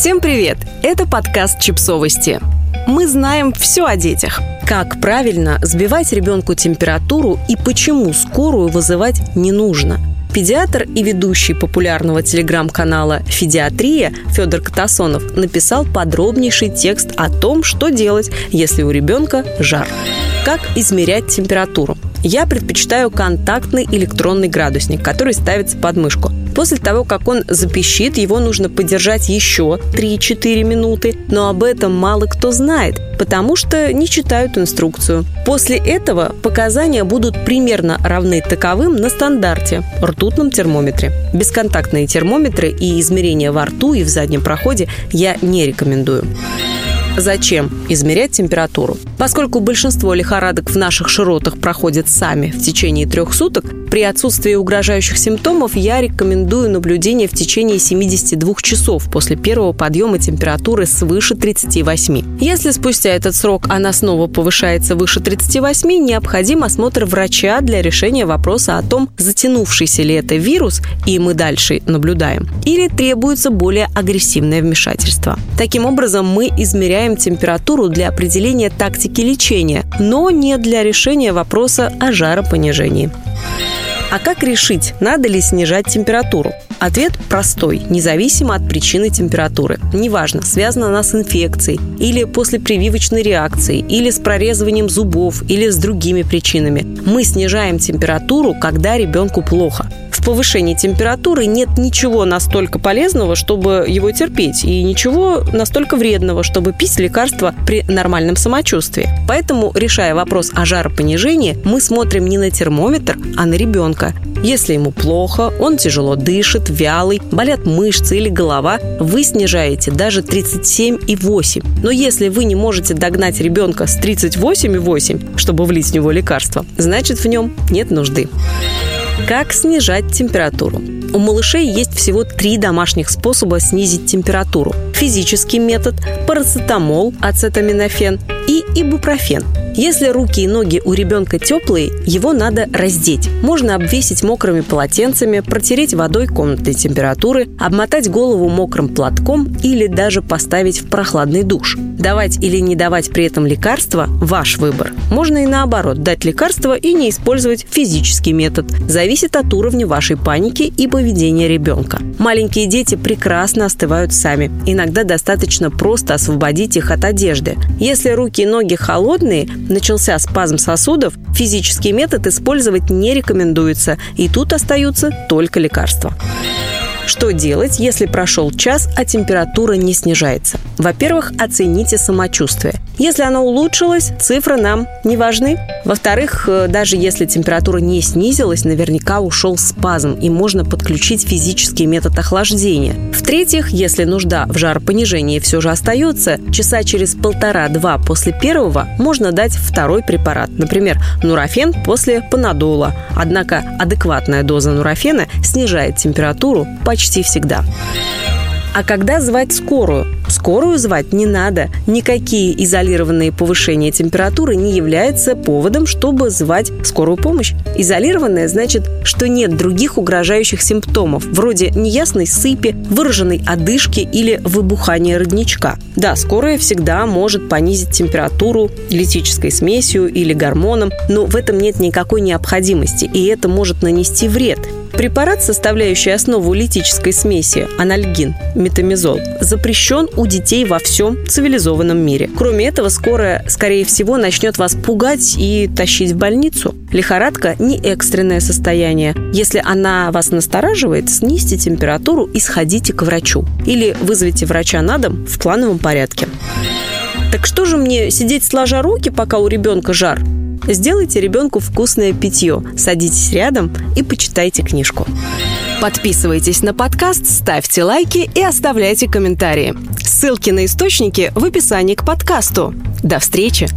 Всем привет! Это подкаст «Чипсовости». Мы знаем все о детях. Как правильно сбивать ребенку температуру и почему скорую вызывать не нужно. Педиатр и ведущий популярного телеграм-канала «Федиатрия» Федор Катасонов написал подробнейший текст о том, что делать, если у ребенка жар. Как измерять температуру? Я предпочитаю контактный электронный градусник, который ставится под мышку. После того, как он запищит, его нужно подержать еще 3-4 минуты, но об этом мало кто знает, потому что не читают инструкцию. После этого показания будут примерно равны таковым на стандарте – ртутном термометре. Бесконтактные термометры и измерения во рту и в заднем проходе я не рекомендую. Зачем измерять температуру? Поскольку большинство лихорадок в наших широтах проходят сами в течение трех суток, при отсутствии угрожающих симптомов я рекомендую наблюдение в течение 72 часов после первого подъема температуры свыше 38. Если спустя этот срок она снова повышается выше 38, необходим осмотр врача для решения вопроса о том, затянувшийся ли это вирус, и мы дальше наблюдаем, или требуется более агрессивное вмешательство. Таким образом, мы измеряем температуру для определения тактики лечения, но не для решения вопроса о жаропонижении. А как решить, надо ли снижать температуру? Ответ простой, независимо от причины температуры. Неважно, связана она с инфекцией, или после прививочной реакции, или с прорезыванием зубов, или с другими причинами. Мы снижаем температуру, когда ребенку плохо в повышении температуры нет ничего настолько полезного, чтобы его терпеть, и ничего настолько вредного, чтобы пить лекарства при нормальном самочувствии. Поэтому, решая вопрос о жаропонижении, мы смотрим не на термометр, а на ребенка. Если ему плохо, он тяжело дышит, вялый, болят мышцы или голова, вы снижаете даже 37,8. Но если вы не можете догнать ребенка с 38,8, чтобы влить в него лекарство, значит в нем нет нужды. Как снижать температуру? У малышей есть всего три домашних способа снизить температуру. Физический метод, парацетамол, ацетаминофен и ибупрофен – если руки и ноги у ребенка теплые, его надо раздеть. Можно обвесить мокрыми полотенцами, протереть водой комнатной температуры, обмотать голову мокрым платком или даже поставить в прохладный душ. Давать или не давать при этом лекарства – ваш выбор. Можно и наоборот, дать лекарство и не использовать физический метод. Зависит от уровня вашей паники и поведения ребенка. Маленькие дети прекрасно остывают сами. Иногда достаточно просто освободить их от одежды. Если руки и ноги холодные, начался спазм сосудов, физический метод использовать не рекомендуется, и тут остаются только лекарства. Что делать, если прошел час, а температура не снижается? Во-первых, оцените самочувствие. Если оно улучшилось, цифры нам не важны. Во-вторых, э, даже если температура не снизилась, наверняка ушел спазм, и можно подключить физический метод охлаждения. В-третьих, если нужда в жаропонижении все же остается, часа через полтора-два после первого можно дать второй препарат, например, нурофен после панадола. Однако адекватная доза нурофена снижает температуру почти всегда. А когда звать скорую? Скорую звать не надо. Никакие изолированные повышения температуры не являются поводом, чтобы звать скорую помощь. Изолированная значит, что нет других угрожающих симптомов, вроде неясной сыпи, выраженной одышки или выбухания родничка. Да, скорая всегда может понизить температуру литической смесью или гормоном, но в этом нет никакой необходимости, и это может нанести вред. Препарат, составляющий основу литической смеси, анальгин, метамизол, запрещен у детей во всем цивилизованном мире. Кроме этого, скорая, скорее всего, начнет вас пугать и тащить в больницу. Лихорадка – не экстренное состояние. Если она вас настораживает, снизьте температуру и сходите к врачу. Или вызовите врача на дом в плановом порядке. Так что же мне, сидеть сложа руки, пока у ребенка жар? Сделайте ребенку вкусное питье, садитесь рядом и почитайте книжку. Подписывайтесь на подкаст, ставьте лайки и оставляйте комментарии. Ссылки на источники в описании к подкасту. До встречи!